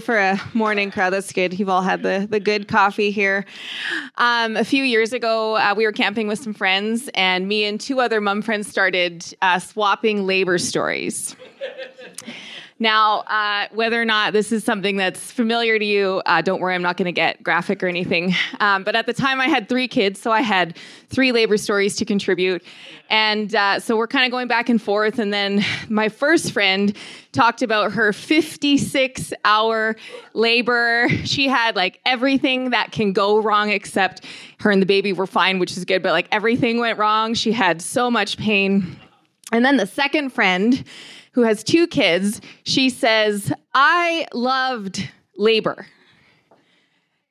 for a morning crowd. That's good. You've all had the, the good coffee here. Um, a few years ago, uh, we were camping with some friends, and me and two other mum friends started uh, swapping labor stories. Now, uh, whether or not this is something that's familiar to you, uh, don't worry, I'm not going to get graphic or anything. Um, but at the time, I had three kids, so I had three labor stories to contribute. And uh, so we're kind of going back and forth. And then my first friend talked about her 56 hour labor. She had like everything that can go wrong, except her and the baby were fine, which is good, but like everything went wrong. She had so much pain. And then the second friend, who has two kids, she says, I loved labor.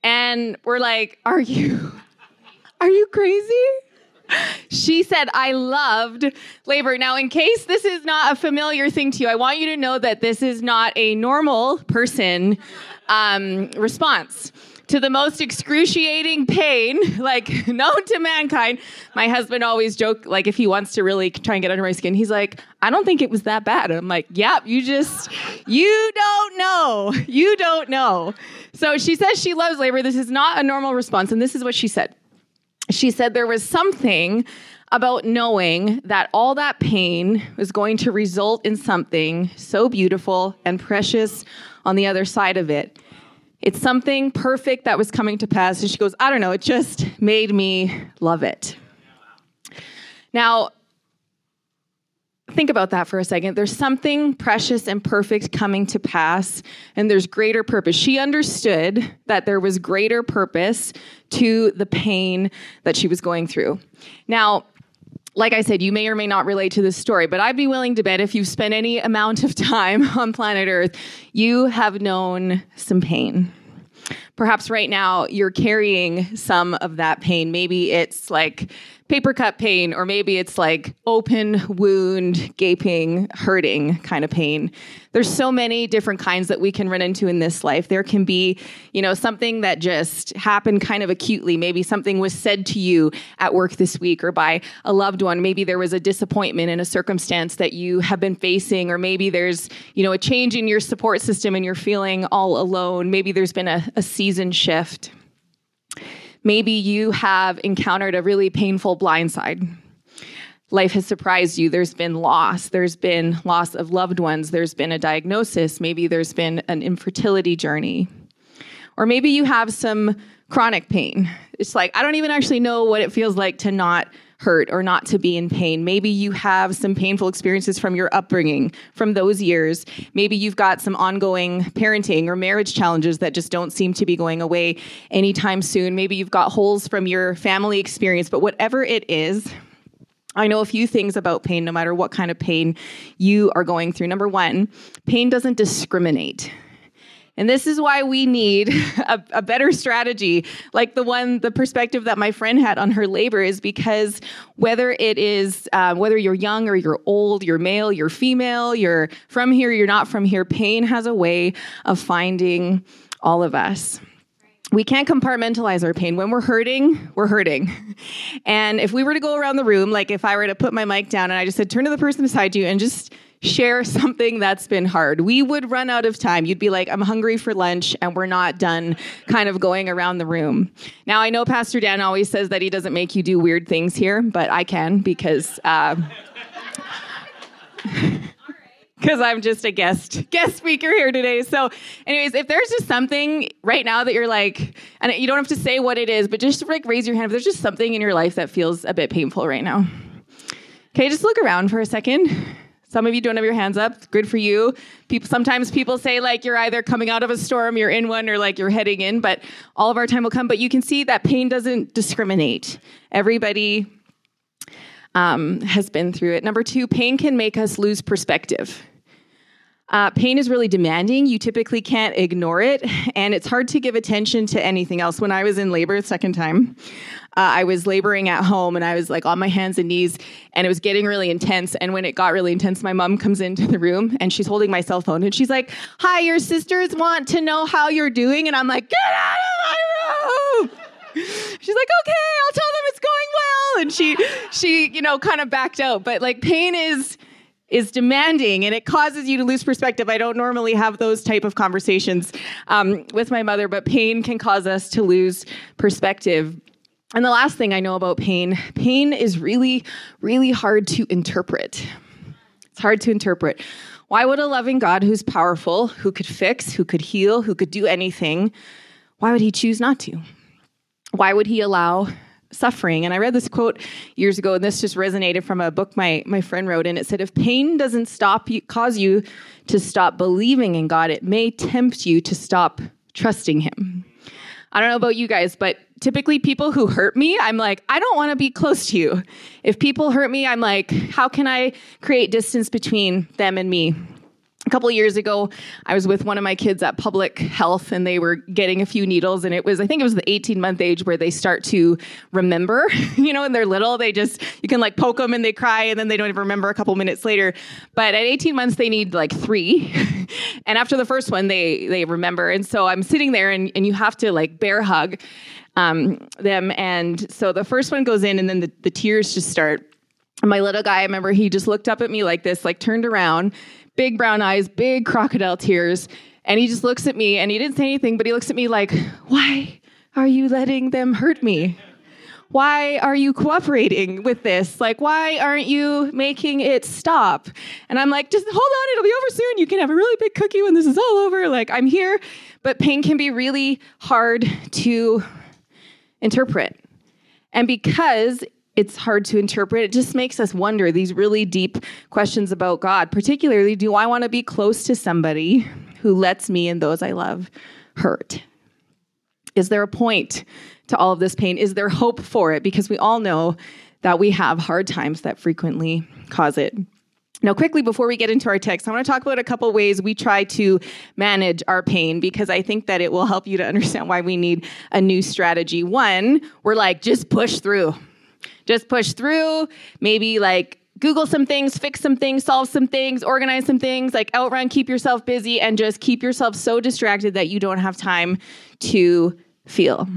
And we're like, Are you are you crazy? She said, I loved labor. Now, in case this is not a familiar thing to you, I want you to know that this is not a normal person um, response to the most excruciating pain, like known to mankind. My husband always joke, like if he wants to really try and get under my skin, he's like, I don't think it was that bad. I'm like, yep, you just, you don't know. You don't know. So she says she loves labor. This is not a normal response. And this is what she said. She said there was something about knowing that all that pain was going to result in something so beautiful and precious on the other side of it. It's something perfect that was coming to pass. And she goes, I don't know, it just made me love it. Now, think about that for a second. There's something precious and perfect coming to pass, and there's greater purpose. She understood that there was greater purpose to the pain that she was going through. Now, like I said, you may or may not relate to this story, but I'd be willing to bet if you've spent any amount of time on planet Earth, you have known some pain. Perhaps right now you're carrying some of that pain. Maybe it's like paper cut pain, or maybe it's like open wound, gaping, hurting kind of pain. There's so many different kinds that we can run into in this life. There can be, you know, something that just happened kind of acutely. Maybe something was said to you at work this week or by a loved one. Maybe there was a disappointment in a circumstance that you have been facing, or maybe there's, you know, a change in your support system and you're feeling all alone. Maybe there's been a, a season shift. Maybe you have encountered a really painful blindside. Life has surprised you. There's been loss. There's been loss of loved ones. There's been a diagnosis. Maybe there's been an infertility journey. Or maybe you have some chronic pain. It's like, I don't even actually know what it feels like to not hurt or not to be in pain. Maybe you have some painful experiences from your upbringing, from those years. Maybe you've got some ongoing parenting or marriage challenges that just don't seem to be going away anytime soon. Maybe you've got holes from your family experience, but whatever it is, I know a few things about pain, no matter what kind of pain you are going through. Number one, pain doesn't discriminate. And this is why we need a, a, better strategy, like the one, the perspective that my friend had on her labor, is because whether it is, uh, whether you're young or you're old, you're male, you're female, you're from here, you're not from here, pain has a way of finding all of us we can't compartmentalize our pain. When we're hurting, we're hurting. And if we were to go around the room, like if I were to put my mic down and I just said, turn to the person beside you and just share something that's been hard. We would run out of time. You'd be like, I'm hungry for lunch, and we're not done kind of going around the room. Now, I know Pastor Dan always says that he doesn't make you do weird things here, but I can because. Uh, because I'm just a guest guest speaker here today. So, anyways, if there's just something right now that you're like, and you don't have to say what it is, but just like raise your hand if there's just something in your life that feels a bit painful right now. Okay, just look around for a second. Some of you don't have your hands up. Good for you. People sometimes people say like you're either coming out of a storm, you're in one, or like you're heading in, but all of our time will come. But you can see that pain doesn't discriminate. Everybody um, has been through it. Number two, pain can make us lose perspective. Uh, pain is really demanding. You typically can't ignore it, and it's hard to give attention to anything else. When I was in labor, second time, uh, I was laboring at home and I was like on my hands and knees, and it was getting really intense. And when it got really intense, my mom comes into the room and she's holding my cell phone and she's like, Hi, your sisters want to know how you're doing. And I'm like, Get out of my room. She's like, okay, I'll tell them it's going well. And she, she, you know, kind of backed out. But like pain is, is demanding and it causes you to lose perspective. I don't normally have those type of conversations um, with my mother, but pain can cause us to lose perspective. And the last thing I know about pain pain is really, really hard to interpret. It's hard to interpret. Why would a loving God who's powerful, who could fix, who could heal, who could do anything, why would he choose not to? Why would he allow suffering? And I read this quote years ago, and this just resonated from a book my, my friend wrote. And it said, If pain doesn't stop you, cause you to stop believing in God, it may tempt you to stop trusting him. I don't know about you guys, but typically people who hurt me, I'm like, I don't want to be close to you. If people hurt me, I'm like, how can I create distance between them and me? A couple years ago, I was with one of my kids at public health and they were getting a few needles. And it was, I think it was the 18 month age where they start to remember, you know, when they're little, they just, you can like poke them and they cry and then they don't even remember a couple minutes later. But at 18 months, they need like three. and after the first one, they, they remember. And so I'm sitting there and, and you have to like bear hug um, them. And so the first one goes in and then the, the tears just start. My little guy, I remember he just looked up at me like this, like turned around big brown eyes, big crocodile tears. And he just looks at me and he didn't say anything, but he looks at me like, Why are you letting them hurt me? Why are you cooperating with this? Like, why aren't you making it stop? And I'm like, just hold on, it'll be over soon. You can have a really big cookie when this is all over. Like, I'm here. But pain can be really hard to interpret. And because it's hard to interpret. It just makes us wonder these really deep questions about God. Particularly, do I want to be close to somebody who lets me and those I love hurt? Is there a point to all of this pain? Is there hope for it? Because we all know that we have hard times that frequently cause it. Now, quickly before we get into our text, I want to talk about a couple ways we try to manage our pain because I think that it will help you to understand why we need a new strategy. One, we're like, just push through just push through, maybe like Google some things, fix some things, solve some things, organize some things, like outrun, keep yourself busy, and just keep yourself so distracted that you don't have time to feel.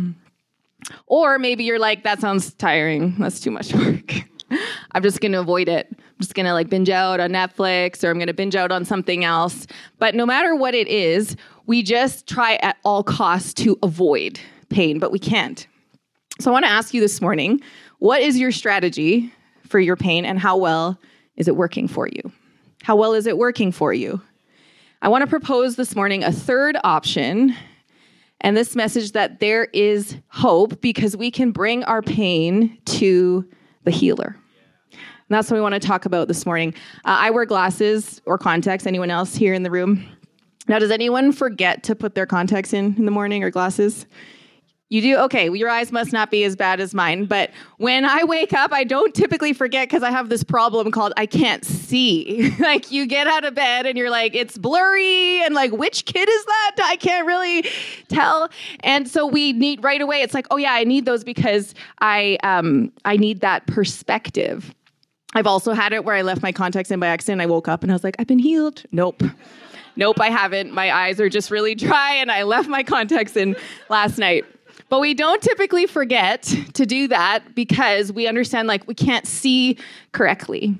Or maybe you're like, that sounds tiring. That's too much work. I'm just going to avoid it. I'm just going to like binge out on Netflix or I'm going to binge out on something else. But no matter what it is, we just try at all costs to avoid pain, but we can't. So I want to ask you this morning what is your strategy for your pain and how well is it working for you? How well is it working for you? I want to propose this morning a third option and this message that there is hope because we can bring our pain to the healer. And that's what we want to talk about this morning. Uh, I wear glasses or contacts. Anyone else here in the room? Now, does anyone forget to put their contacts in in the morning or glasses? You do? Okay, your eyes must not be as bad as mine. But when I wake up, I don't typically forget because I have this problem called I can't see. like you get out of bed and you're like, it's blurry and like, which kid is that? I can't really tell. And so we need right away, it's like, oh yeah, I need those because I um I need that perspective. I've also had it where I left my contacts in by accident. I woke up and I was like, I've been healed. Nope. Nope, I haven't. My eyes are just really dry and I left my contacts in last night. But we don't typically forget to do that because we understand like we can't see correctly.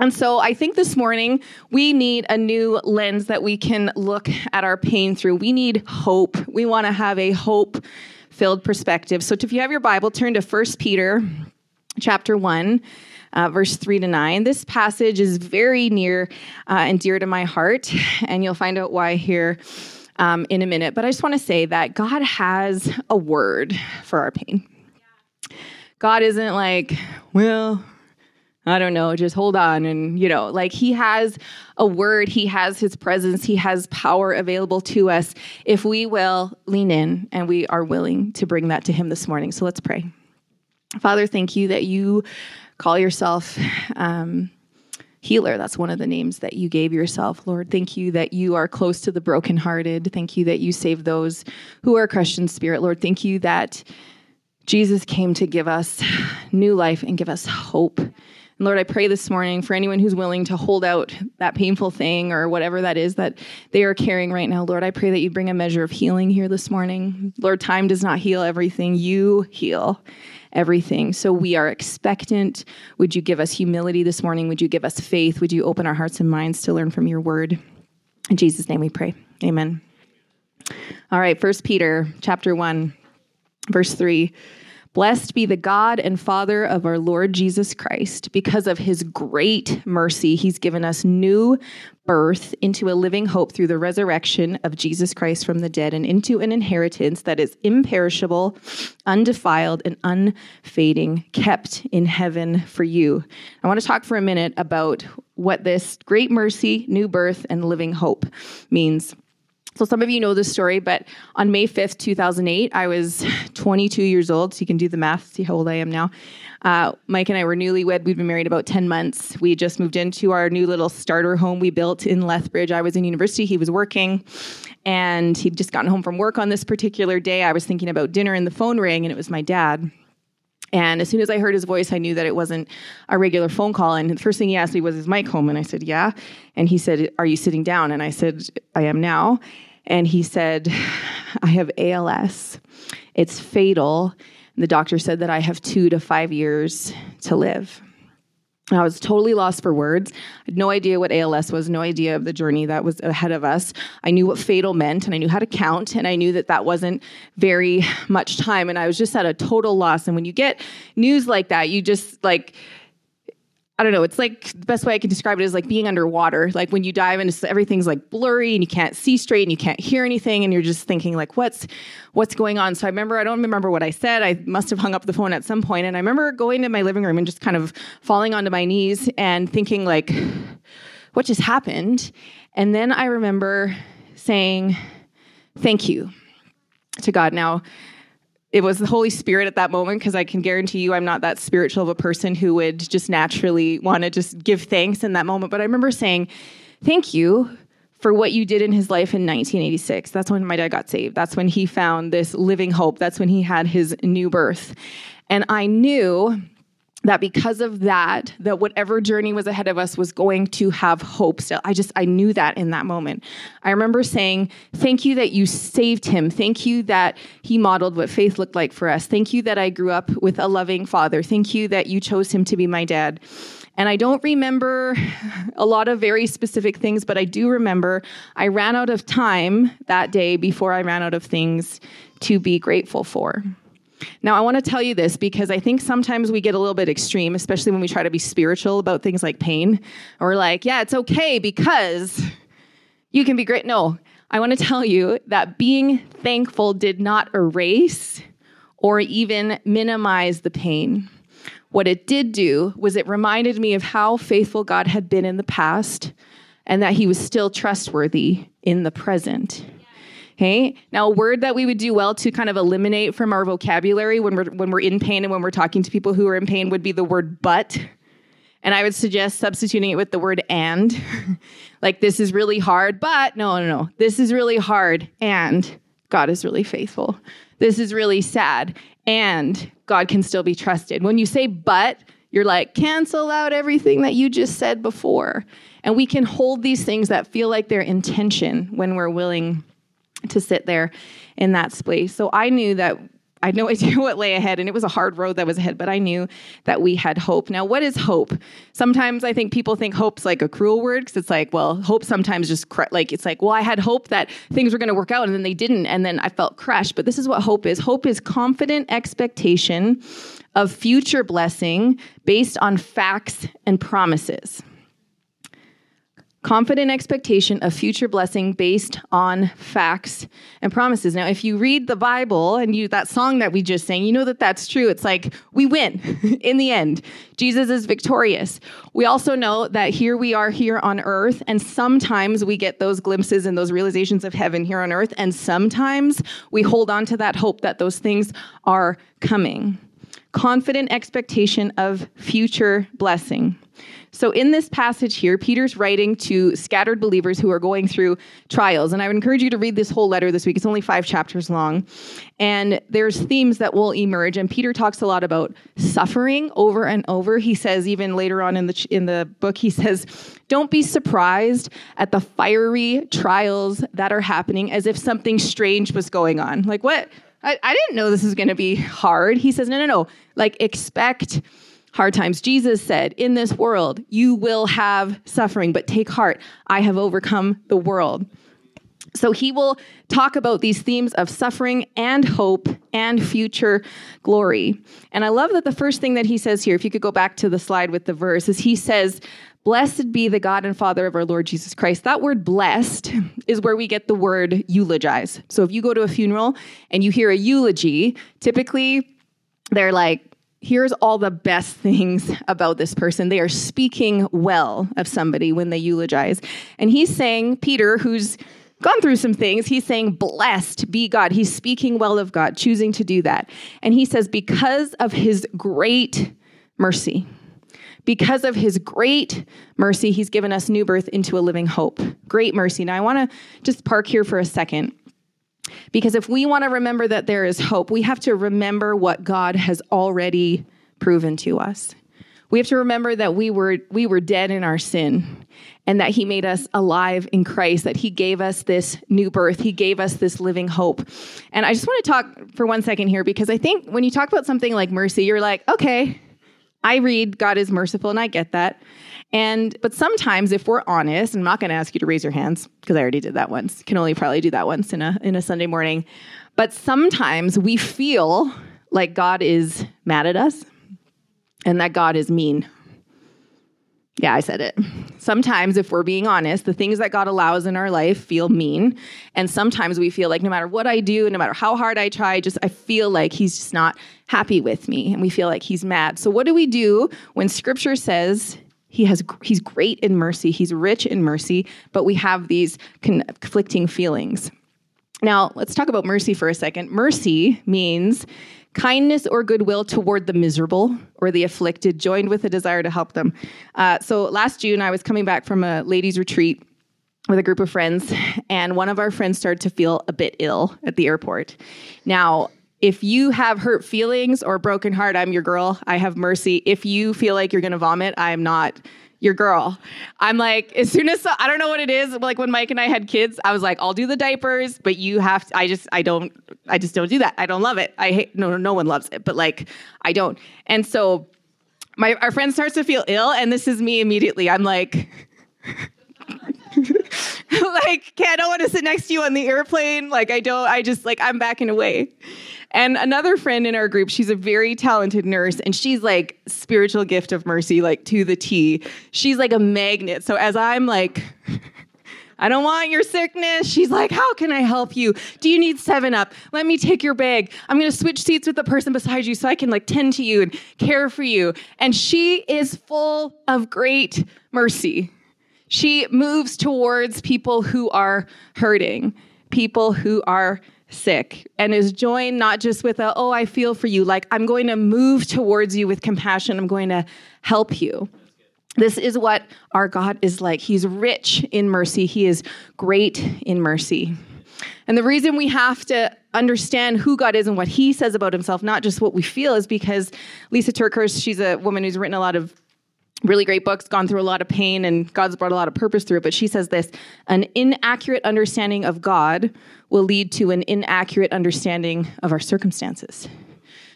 And so I think this morning we need a new lens that we can look at our pain through. We need hope. We want to have a hope filled perspective. So if you have your Bible, turn to 1 Peter chapter 1. Uh, verse 3 to 9. This passage is very near uh, and dear to my heart, and you'll find out why here um, in a minute. But I just want to say that God has a word for our pain. God isn't like, well, I don't know, just hold on. And, you know, like he has a word, he has his presence, he has power available to us if we will lean in and we are willing to bring that to him this morning. So let's pray. Father, thank you that you call yourself um, healer. That's one of the names that you gave yourself, Lord. Thank you that you are close to the brokenhearted. Thank you that you save those who are crushed in spirit, Lord. Thank you that Jesus came to give us new life and give us hope. And Lord, I pray this morning for anyone who's willing to hold out that painful thing or whatever that is that they are carrying right now. Lord, I pray that you bring a measure of healing here this morning. Lord, time does not heal everything, you heal. Everything. So we are expectant. Would you give us humility this morning? Would you give us faith? Would you open our hearts and minds to learn from your word? In Jesus' name we pray. Amen. All right, First Peter chapter 1, verse 3. Blessed be the God and Father of our Lord Jesus Christ. Because of his great mercy, he's given us new birth into a living hope through the resurrection of Jesus Christ from the dead and into an inheritance that is imperishable, undefiled, and unfading, kept in heaven for you. I want to talk for a minute about what this great mercy, new birth, and living hope means. So some of you know this story, but on May 5th, 2008, I was 22 years old. So you can do the math, see how old I am now. Uh, Mike and I were newlywed. We'd been married about 10 months. We just moved into our new little starter home we built in Lethbridge. I was in university, he was working, and he'd just gotten home from work on this particular day. I was thinking about dinner, and the phone rang, and it was my dad. And as soon as I heard his voice, I knew that it wasn't a regular phone call. And the first thing he asked me was, Is Mike home? And I said, Yeah. And he said, Are you sitting down? And I said, I am now. And he said, I have ALS. It's fatal. And the doctor said that I have two to five years to live. I was totally lost for words. I had no idea what ALS was, no idea of the journey that was ahead of us. I knew what fatal meant and I knew how to count and I knew that that wasn't very much time and I was just at a total loss. And when you get news like that, you just like I don't know. It's like the best way I can describe it is like being underwater. Like when you dive and everything's like blurry and you can't see straight and you can't hear anything and you're just thinking like, what's what's going on? So I remember I don't remember what I said. I must have hung up the phone at some point, and I remember going to my living room and just kind of falling onto my knees and thinking like, what just happened? And then I remember saying, thank you to God. Now it was the Holy Spirit at that moment because I can guarantee you I'm not that spiritual of a person who would just naturally want to just give thanks in that moment. But I remember saying, Thank you for what you did in his life in 1986. That's when my dad got saved. That's when he found this living hope. That's when he had his new birth. And I knew that because of that that whatever journey was ahead of us was going to have hope still. I just i knew that in that moment. I remember saying thank you that you saved him. Thank you that he modeled what faith looked like for us. Thank you that i grew up with a loving father. Thank you that you chose him to be my dad. And I don't remember a lot of very specific things, but I do remember I ran out of time that day before I ran out of things to be grateful for. Now, I want to tell you this because I think sometimes we get a little bit extreme, especially when we try to be spiritual about things like pain. Or we're like, yeah, it's okay because you can be great. No, I want to tell you that being thankful did not erase or even minimize the pain. What it did do was it reminded me of how faithful God had been in the past and that he was still trustworthy in the present. Okay. Now, a word that we would do well to kind of eliminate from our vocabulary when we're when we're in pain and when we're talking to people who are in pain would be the word but. And I would suggest substituting it with the word and. like this is really hard, but no, no, no. This is really hard and God is really faithful. This is really sad and God can still be trusted. When you say but, you're like, cancel out everything that you just said before. And we can hold these things that feel like they're intention when we're willing to sit there in that space. So I knew that I had no idea what lay ahead, and it was a hard road that was ahead, but I knew that we had hope. Now, what is hope? Sometimes I think people think hope's like a cruel word because it's like, well, hope sometimes just cr- like, it's like, well, I had hope that things were going to work out, and then they didn't, and then I felt crushed. But this is what hope is hope is confident expectation of future blessing based on facts and promises confident expectation of future blessing based on facts and promises. Now, if you read the Bible and you that song that we just sang, you know that that's true. It's like we win in the end. Jesus is victorious. We also know that here we are here on earth and sometimes we get those glimpses and those realizations of heaven here on earth and sometimes we hold on to that hope that those things are coming. Confident expectation of future blessing. So, in this passage here, Peter's writing to scattered believers who are going through trials. And I would encourage you to read this whole letter this week. It's only five chapters long. And there's themes that will emerge. And Peter talks a lot about suffering over and over. He says, even later on in the, in the book, he says, Don't be surprised at the fiery trials that are happening as if something strange was going on. Like, what? I, I didn't know this was going to be hard. He says, No, no, no. Like, expect hard times. Jesus said, In this world, you will have suffering, but take heart. I have overcome the world. So he will talk about these themes of suffering and hope and future glory. And I love that the first thing that he says here, if you could go back to the slide with the verse, is he says, Blessed be the God and Father of our Lord Jesus Christ. That word blessed is where we get the word eulogize. So if you go to a funeral and you hear a eulogy, typically they're like, here's all the best things about this person. They are speaking well of somebody when they eulogize. And he's saying, Peter, who's gone through some things, he's saying, Blessed be God. He's speaking well of God, choosing to do that. And he says, Because of his great mercy, because of his great mercy, he's given us new birth into a living hope. Great mercy. Now, I want to just park here for a second. Because if we want to remember that there is hope, we have to remember what God has already proven to us. We have to remember that we were we were dead in our sin and that he made us alive in Christ, that he gave us this new birth, he gave us this living hope. And I just want to talk for one second here because I think when you talk about something like mercy, you're like, okay, I read God is merciful and I get that. And but sometimes if we're honest, I'm not going to ask you to raise your hands because I already did that once. Can only probably do that once in a in a Sunday morning. But sometimes we feel like God is mad at us and that God is mean. Yeah, I said it. Sometimes, if we're being honest, the things that God allows in our life feel mean. And sometimes we feel like no matter what I do, no matter how hard I try, just I feel like He's just not happy with me and we feel like He's mad. So, what do we do when Scripture says he has he's great in mercy he's rich in mercy but we have these conflicting feelings now let's talk about mercy for a second mercy means kindness or goodwill toward the miserable or the afflicted, joined with a desire to help them. Uh, so last June, I was coming back from a ladies' retreat with a group of friends, and one of our friends started to feel a bit ill at the airport. Now, if you have hurt feelings or broken heart, I'm your girl. I have mercy. If you feel like you're going to vomit, I'm not your girl. I'm like, as soon as I don't know what it is. Like when Mike and I had kids, I was like, I'll do the diapers, but you have to. I just, I don't, I just don't do that. I don't love it. I hate. No, no one loves it, but like, I don't. And so, my our friend starts to feel ill, and this is me immediately. I'm like. like, okay, I don't want to sit next to you on the airplane. Like, I don't, I just, like, I'm backing away. And another friend in our group, she's a very talented nurse and she's like spiritual gift of mercy, like to the T. She's like a magnet. So as I'm like, I don't want your sickness. She's like, How can I help you? Do you need 7 Up? Let me take your bag. I'm going to switch seats with the person beside you so I can like tend to you and care for you. And she is full of great mercy. She moves towards people who are hurting, people who are sick and is joined not just with a, oh, I feel for you, like I'm going to move towards you with compassion, I'm going to help you. This is what our God is like. He's rich in mercy, He is great in mercy. And the reason we have to understand who God is and what He says about Himself, not just what we feel, is because Lysa TerKeurst, she's a woman who's written a lot of really great books, gone through a lot of pain, and God's brought a lot of purpose through it. But she says this an inaccurate understanding of God will lead to an inaccurate understanding of our circumstances.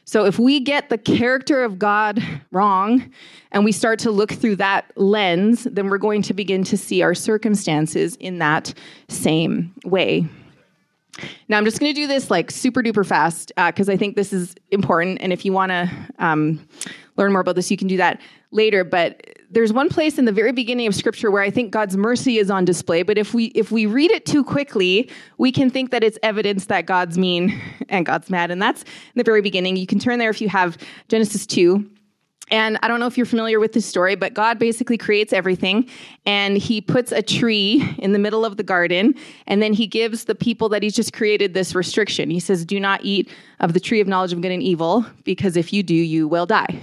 So if we get the character of God wrong and we start to look through that lens, then we're going to begin to see our circumstances in that same way. Now, I'm just going to do this like super duper fast because uh, I think this is important. And if you want to um, learn more about this, you can do that later. But there's one place in the very beginning of Scripture where I think God's mercy is on display. But if we if we read it too quickly, we can think that it's evidence that God's mean and God's mad. And that's in the very beginning. You can turn there if you have Genesis two. And I don't know if you're familiar with this story, but God basically creates everything and he puts a tree in the middle of the garden. And then he gives the people that he's just created this restriction. He says, Do not eat of the tree of knowledge of good and evil, because if you do, you will die.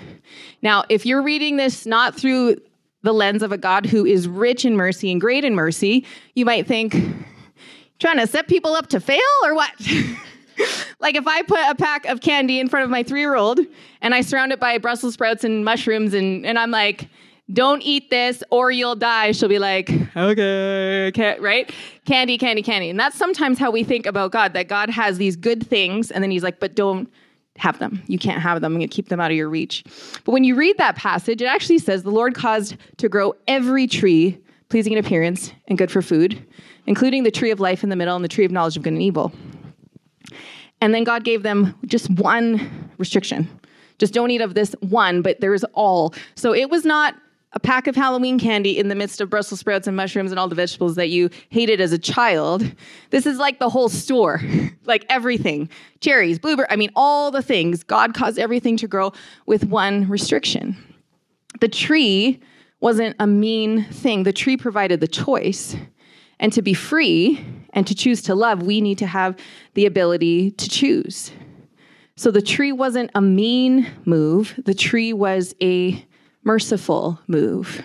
Now, if you're reading this not through the lens of a God who is rich in mercy and great in mercy, you might think, trying to set people up to fail or what? like if I put a pack of candy in front of my three year old and I surround it by Brussels sprouts and mushrooms and, and I'm like, don't eat this or you'll die. She'll be like, okay, right? Candy, candy, candy. And that's sometimes how we think about God, that God has these good things and then he's like, but don't have them. You can't have them. To keep them out of your reach. But when you read that passage, it actually says the Lord caused to grow every tree pleasing in appearance and good for food, including the tree of life in the middle and the tree of knowledge of good and evil. And then God gave them just one restriction. Just don't eat of this one, but there's all. So it was not a pack of Halloween candy in the midst of Brussels sprouts and mushrooms and all the vegetables that you hated as a child. This is like the whole store, like everything cherries, blueberry, I mean, all the things. God caused everything to grow with one restriction. The tree wasn't a mean thing, the tree provided the choice. And to be free and to choose to love, we need to have the ability to choose. So the tree wasn't a mean move, the tree was a merciful move.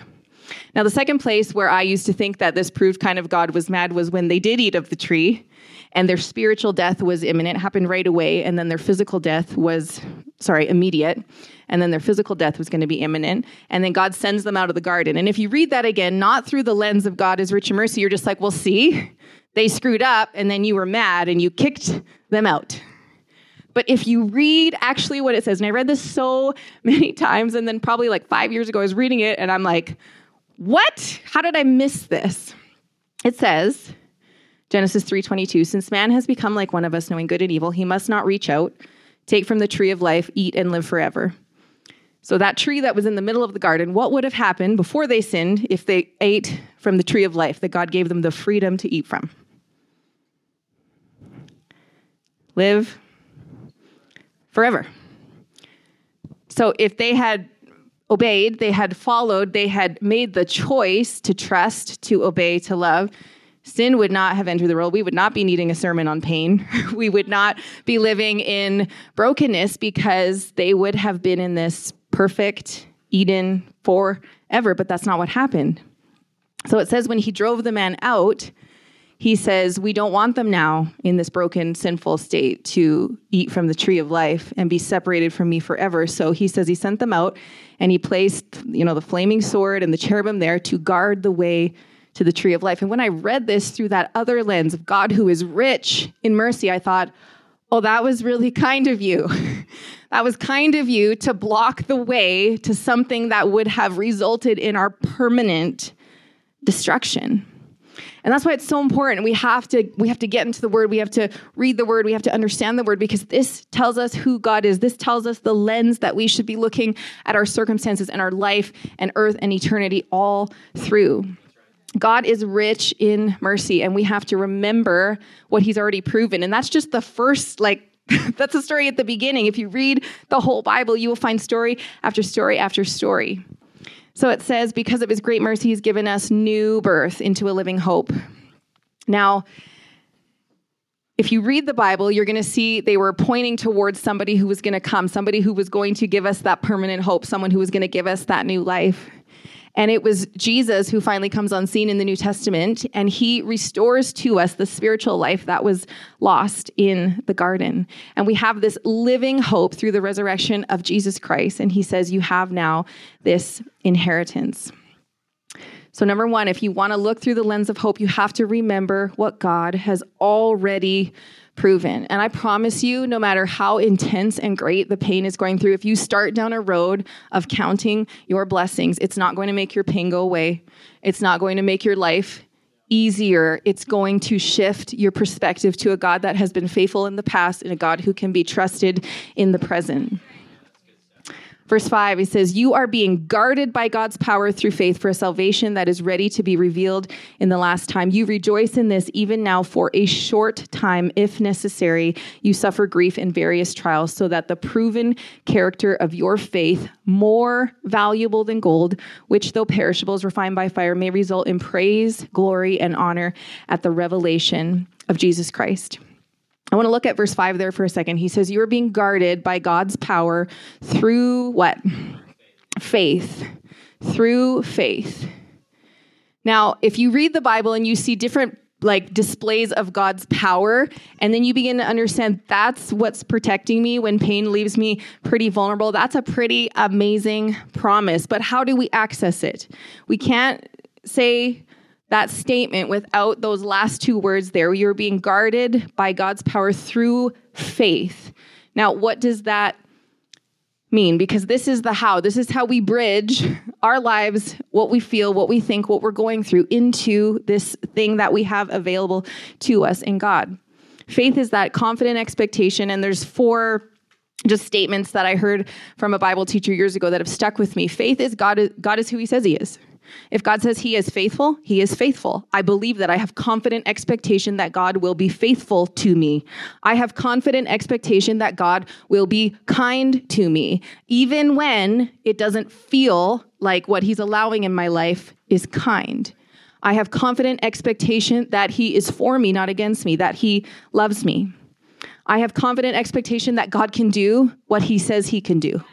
Now, the second place where I used to think that this proved kind of God was mad was when they did eat of the tree and their spiritual death was imminent, happened right away, and then their physical death was, sorry, immediate, and then their physical death was going to be imminent. And then God sends them out of the garden. And if you read that again, not through the lens of God is rich in mercy, you're just like, well, see, they screwed up, and then you were mad and you kicked them out. But if you read actually what it says, and I read this so many times, and then probably like five years ago, I was reading it and I'm like, what? How did I miss this? It says, Genesis 3:22, since man has become like one of us, knowing good and evil, he must not reach out, take from the tree of life, eat and live forever. So that tree that was in the middle of the garden, what would have happened before they sinned if they ate from the tree of life that God gave them the freedom to eat from? Live forever. So if they had obeyed, they had followed, they had made the choice to trust, to obey, to love, sin would not have entered the world. We would not be needing a sermon on pain. we would not be living in brokenness because they would have been in this perfect Eden forever. But that's not what happened. So it says when he drove the man out, he says, We don't want them now in this broken, sinful state to eat from the tree of life and be separated from me forever. So he says he sent them out and he placed, you know, the flaming sword and the cherubim there to guard the way to the tree of life. And when I read this through that other lens of God who is rich in mercy, I thought, oh, that was really kind of you. that was kind of you to block the way to something that would have resulted in our permanent destruction. And that's why it's so important. We have to we have to get into the word. We have to read the word. We have to understand the word because this tells us who God is. This tells us the lens that we should be looking at our circumstances and our life and earth and eternity all through. God is rich in mercy and we have to remember what he's already proven. And that's just the first like that's the story at the beginning. If you read the whole Bible, you will find story after story after story. So it says, because of his great mercy, he's given us new birth into a living hope. Now, if you read the Bible, you're going to see they were pointing towards somebody who was going to come, somebody who was going to give us that permanent hope, someone who was going to give us that new life. And it was Jesus who finally comes on scene in the New Testament, and he restores to us the spiritual life that was lost in the garden. And we have this living hope through the resurrection of Jesus Christ. And he says, You have now this inheritance. So, number one, if you want to look through the lens of hope, you have to remember what God has already proven. And I promise you, no matter how intense and great the pain is going through, if you start down a road of counting your blessings, it's not going to make your pain go away. It's not going to make your life easier. It's going to shift your perspective to a God that has been faithful in the past and a God who can be trusted in the present. Verse 5, he says, You are being guarded by God's power through faith for a salvation that is ready to be revealed in the last time. You rejoice in this even now for a short time, if necessary. You suffer grief in various trials, so that the proven character of your faith, more valuable than gold, which though perishable is refined by fire, may result in praise, glory, and honor at the revelation of Jesus Christ. I want to look at verse 5 there for a second. He says, You are being guarded by God's power through what? Faith. Through faith. Now, if you read the Bible and you see different like displays of God's power. And then you begin to understand that's what's protecting me when pain leaves me pretty vulnerable. That's a pretty amazing promise. But how do we access it? We can't say that statement without those last two words there. You're being guarded by God's power through faith. Now, what does that mean? Because this is the how. This is how we bridge our lives, what we feel, what we think, what we're going through into this thing that we have available to us in God. Faith is that confident expectation, and there's four just statements that I heard from a Bible teacher years ago that have stuck with me. Faith is God is, God is who he says he is. If God says he is faithful, he is faithful. I believe that I have confident expectation that God will be faithful to me. I have confident expectation that God will be kind to me, even when it doesn't feel like what he's allowing in my life is kind. I have confident expectation that he is for me, not against me, that he loves me. I have confident expectation that God can do what he says he can do.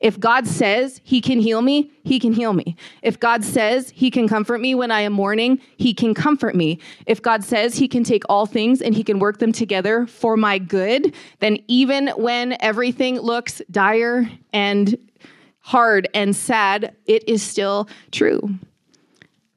If God says he can heal me, he can heal me. If God says he can comfort me when I am mourning, he can comfort me. If God says he can take all things and he can work them together for my good, then even when everything looks dire and hard and sad, it is still true.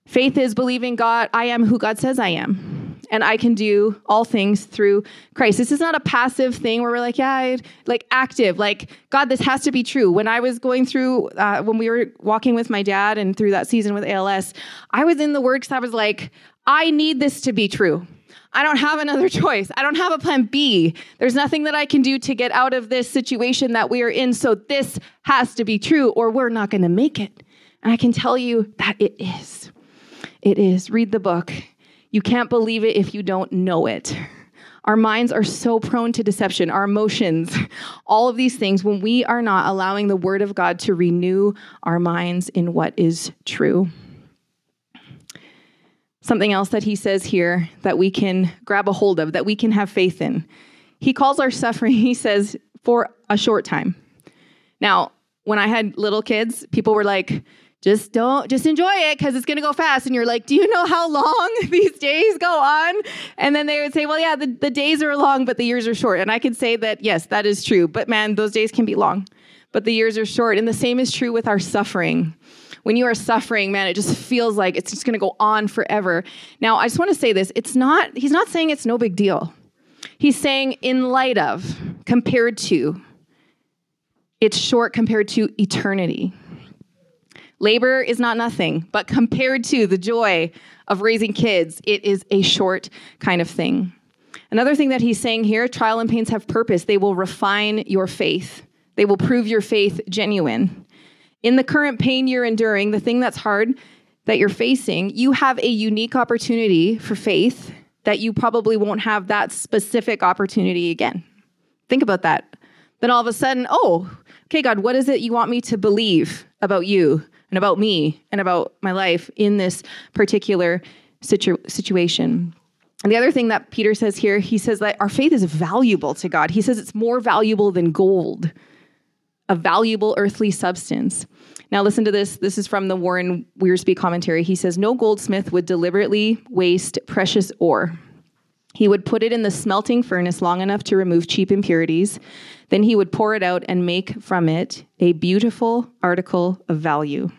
Faith is believing God, I am who God says I am and I can do all things through Christ. This is not a passive thing where we're like, yeah, I, like active, like, God, this has to be true. When I was going through, uh, when we were walking with my dad and through that season with ALS, I was in the works. I was like, I need this to be true. I don't have another choice. I don't have a plan B. There's nothing that I can do to get out of this situation that we are in. So this has to be true, or we're not going to make it. And I can tell you that it is. It is. Read the book. You can't believe it if you don't know it. Our minds are so prone to deception, our emotions, all of these things, when we are not allowing the Word of God to renew our minds in what is true. Something else that he says here that we can grab a hold of, that we can have faith in. He calls our suffering, he says, for a short time. Now, when I had little kids, people were like, just don't just enjoy it because it's going to go fast. And you're like do you know how long these days go on? And then they would say well yeah the, the days are long but the years are short. And i can say that yes that is true. But man those days can be long but the years are short. And the same is true with our suffering. When you are suffering man it just feels like it's just going to go on forever. Now i just want to say this. It's not he's not saying it's no big deal. He's saying in light of compared to it's short compared to eternity Labor is not nothing, but compared to the joy of raising kids, it is a short kind of thing. Another thing that he's saying here trial and pains have purpose. They will refine your faith, they will prove your faith genuine. In the current pain you're enduring, the thing that's hard that you're facing, you have a unique opportunity for faith that you probably won't have that specific opportunity again. Think about that. Then all of a sudden, oh, okay, God, what is it you want me to believe about you? And about me and about my life in this particular situ- situation. And the other thing that Peter says here, he says that our faith is valuable to God. He says it's more valuable than gold, a valuable earthly substance. Now, listen to this. This is from the Warren Wiersbe commentary. He says, No goldsmith would deliberately waste precious ore. He would put it in the smelting furnace long enough to remove cheap impurities. Then he would pour it out and make from it a beautiful article of value.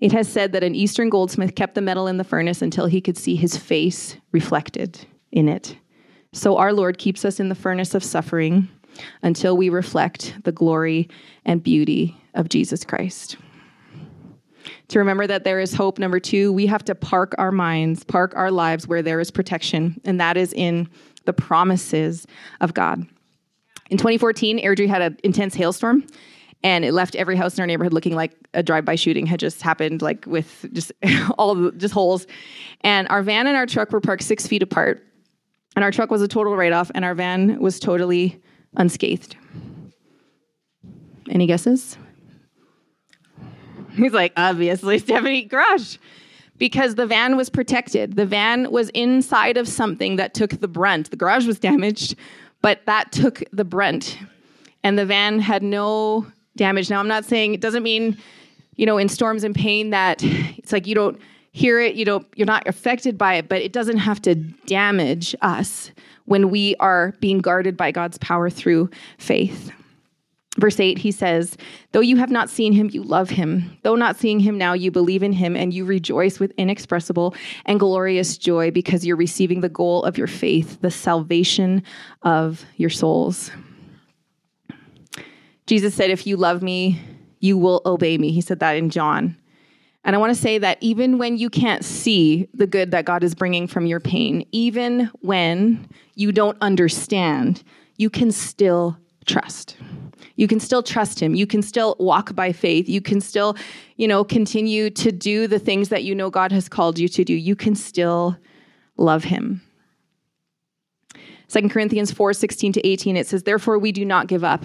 It has said that an Eastern goldsmith kept the metal in the furnace until he could see his face reflected in it. So our Lord keeps us in the furnace of suffering until we reflect the glory and beauty of Jesus Christ. To remember that there is hope, number two, we have to park our minds, park our lives where there is protection, and that is in the promises of God. In 2014, Airdrie had an intense hailstorm, and it left every house in our neighborhood looking like a drive-by shooting had just happened like with just all the, just holes. And our van and our truck were parked six feet apart. And our truck was a total write-off and our van was totally unscathed. Any guesses? He's like obviously stephanie garage. Because the van was protected. The van was inside of something that took the brunt. The garage was damaged but that took the brunt. And the van had no damage. Now, I'm not saying it doesn't mean, you know, in storms and pain that it's like you don't hear it, you know, you're not affected by it, but it doesn't have to damage us when we are being guarded by God's power through faith. Verse 8, he says, Though you have not seen him, you love him. Though not seeing him now, you believe in him and you rejoice with inexpressible and glorious joy because you're receiving the goal of your faith, the salvation of your souls. Jesus said, If you love me, you will obey me. He said that in John. And I want to say that even when you can't see the good that God is bringing from your pain, even when you don't understand, you can still trust. You can still trust him. You can still walk by faith. You can still, you know, continue to do the things that you know God has called you to do. You can still love him. 2 Corinthians 4 16 to 18, it says, Therefore, we do not give up.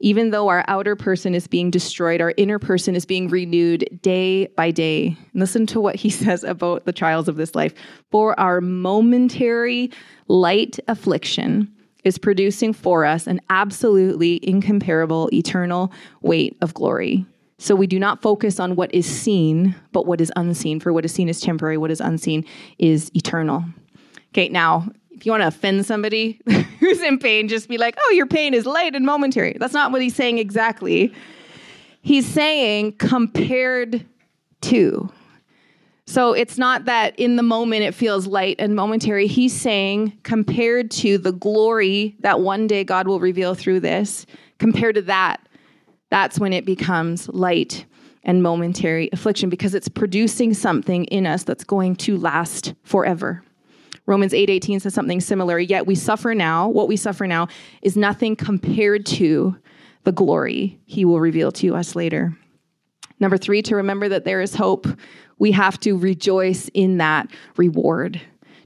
Even though our outer person is being destroyed, our inner person is being renewed day by day. Listen to what he says about the trials of this life. For our momentary light affliction is producing for us an absolutely incomparable eternal weight of glory. So we do not focus on what is seen, but what is unseen. For what is seen is temporary, what is unseen is eternal. Okay, now, if you want to offend somebody who's in pain, just be like, oh, your pain is light and momentary. That's not what he's saying exactly. He's saying compared to. So it's not that in the moment it feels light and momentary. He's saying, compared to the glory that one day God will reveal through this, compared to that, that's when it becomes light and momentary affliction because it's producing something in us that's going to last forever. Romans 8:18 says something similar, yet we suffer now, what we suffer now is nothing compared to the glory he will reveal to us later. Number 3 to remember that there is hope we have to rejoice in that reward.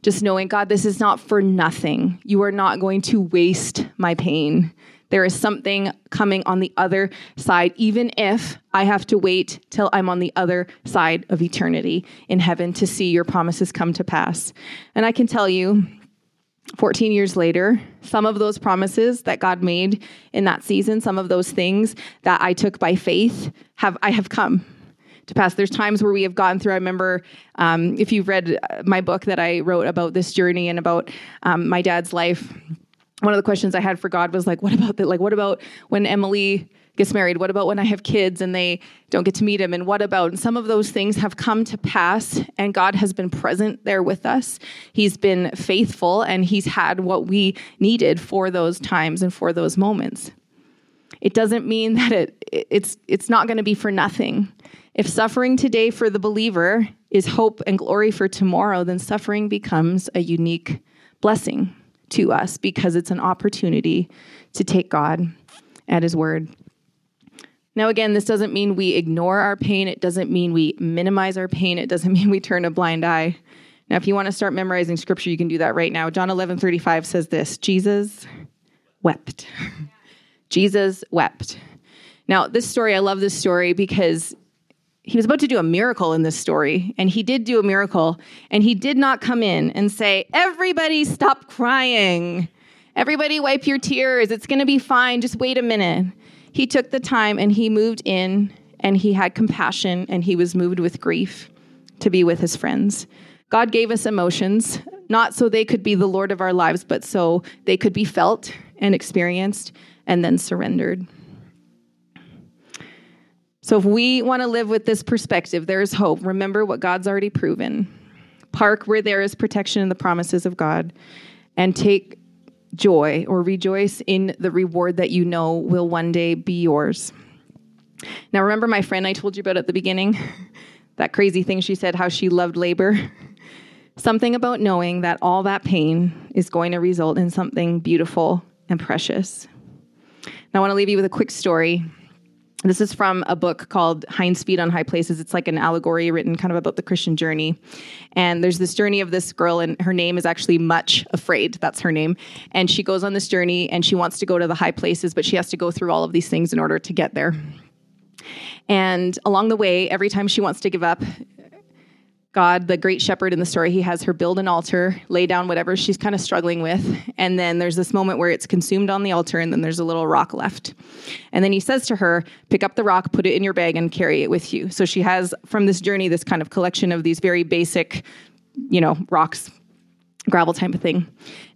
Just knowing, God, this is not for nothing. You are not going to waste my pain. There is something coming on the other side, even if I have to wait till I'm on the other side of eternity in heaven to see your promises come to pass. And I can tell you, 14 years later, some of those promises that God made in that season, some of those things that I took by faith, have I have come to pass. There's times where we have gone through. I remember um, if you've read my book that I wrote about this journey and about um, my dad's life. One of the questions I had for God was like, "What about that? Like, what about when Emily?" gets married? What about when I have kids and they don't get to meet him? And what about? And some of those things have come to pass, and God has been present there with us. He's been faithful, and He's had what we needed for those times and for those moments. It doesn't mean that it it's it's not going to be for nothing. If suffering today for the believer is hope and glory for tomorrow, then suffering becomes a unique blessing to us because it's an opportunity to take God at His word. Now, again, this doesn't mean we ignore our pain. It doesn't mean we minimize our pain. It doesn't mean we turn a blind eye. Now, if you want to start memorizing scripture, you can do that right now. John 11 35 says this Jesus wept. Jesus wept. Now, this story, I love this story because he was about to do a miracle in this story, and he did do a miracle, and he did not come in and say, Everybody stop crying. Everybody wipe your tears. It's going to be fine. Just wait a minute. He took the time and he moved in and he had compassion and he was moved with grief to be with his friends. God gave us emotions, not so they could be the Lord of our lives, but so they could be felt and experienced and then surrendered. So if we want to live with this perspective, there is hope. Remember what God's already proven. Park where there is protection in the promises of God and take joy or rejoice in the reward that you know will one day be yours. Now, remember my friend I told you about at the beginning? that crazy thing she said, how she loved labor? Something about knowing that all that pain is going to result in something beautiful and precious. Now, I want to leave you with a quick story this is from a book called Hinds' Feet on High Places. It's like an allegory written kind of about the Christian journey. And there's this journey of this girl, and her name is actually Much Afraid. That's her name. And she goes on this journey and she wants to go to the high places, but she has to go through all of these things in order to get there. And along the way, every time she wants to give up, God, the great shepherd in the story, he has her build an altar, lay down whatever she's kind of struggling with. And then there's this moment where it's consumed on the altar, and then there's a little rock left. And then he says to her, Pick up the rock, put it in your bag, and carry it with you. So she has from this journey this kind of collection of these very basic, you know, rocks, gravel type of thing.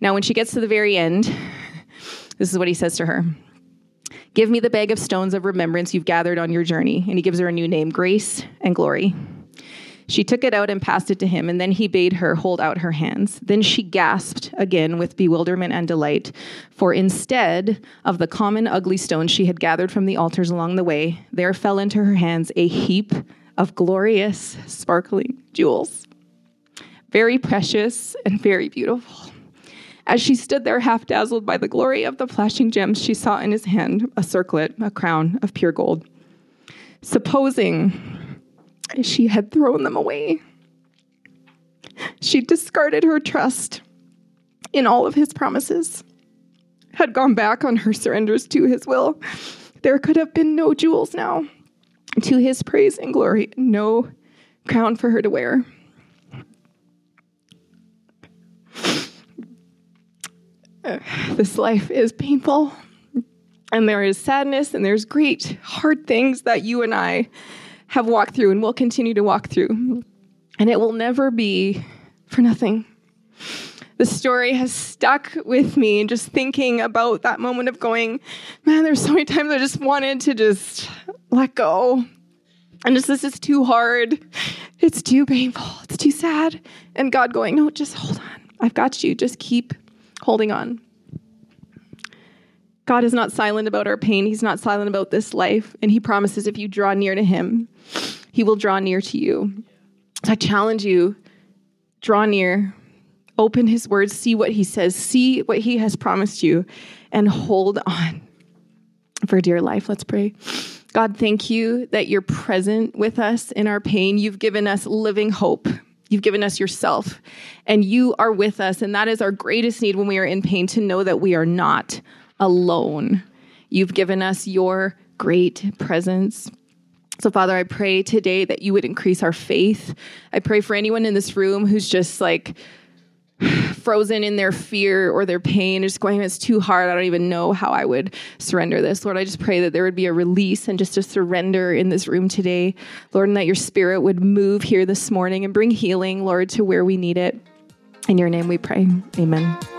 Now, when she gets to the very end, this is what he says to her Give me the bag of stones of remembrance you've gathered on your journey. And he gives her a new name, Grace and Glory. She took it out and passed it to him, and then he bade her hold out her hands. Then she gasped again with bewilderment and delight, for instead of the common ugly stones she had gathered from the altars along the way, there fell into her hands a heap of glorious, sparkling jewels. Very precious and very beautiful. As she stood there, half dazzled by the glory of the flashing gems, she saw in his hand a circlet, a crown of pure gold. Supposing she had thrown them away. She discarded her trust in all of his promises, had gone back on her surrenders to his will. There could have been no jewels now. To his praise and glory, no crown for her to wear. This life is painful, and there is sadness, and there's great hard things that you and I have walked through and will continue to walk through. And it will never be for nothing. The story has stuck with me and just thinking about that moment of going, man, there's so many times I just wanted to just let go. And just this is too hard. It's too painful. It's too sad. And God going, no, just hold on. I've got you. Just keep holding on. God is not silent about our pain. He's not silent about this life. And He promises if you draw near to Him, He will draw near to you. So I challenge you draw near, open His words, see what He says, see what He has promised you, and hold on for dear life. Let's pray. God, thank you that you're present with us in our pain. You've given us living hope. You've given us yourself, and you are with us. And that is our greatest need when we are in pain to know that we are not alone. You've given us your great presence. So, Father, I pray today that you would increase our faith. I pray for anyone in this room who's just like frozen in their fear or their pain, just going, it's too hard. I don't even know how I would surrender this. Lord, I just pray that there would be a release and just a surrender in this room today, Lord, and that your spirit would move here this morning and bring healing, Lord, to where we need it. In your name we pray. Amen.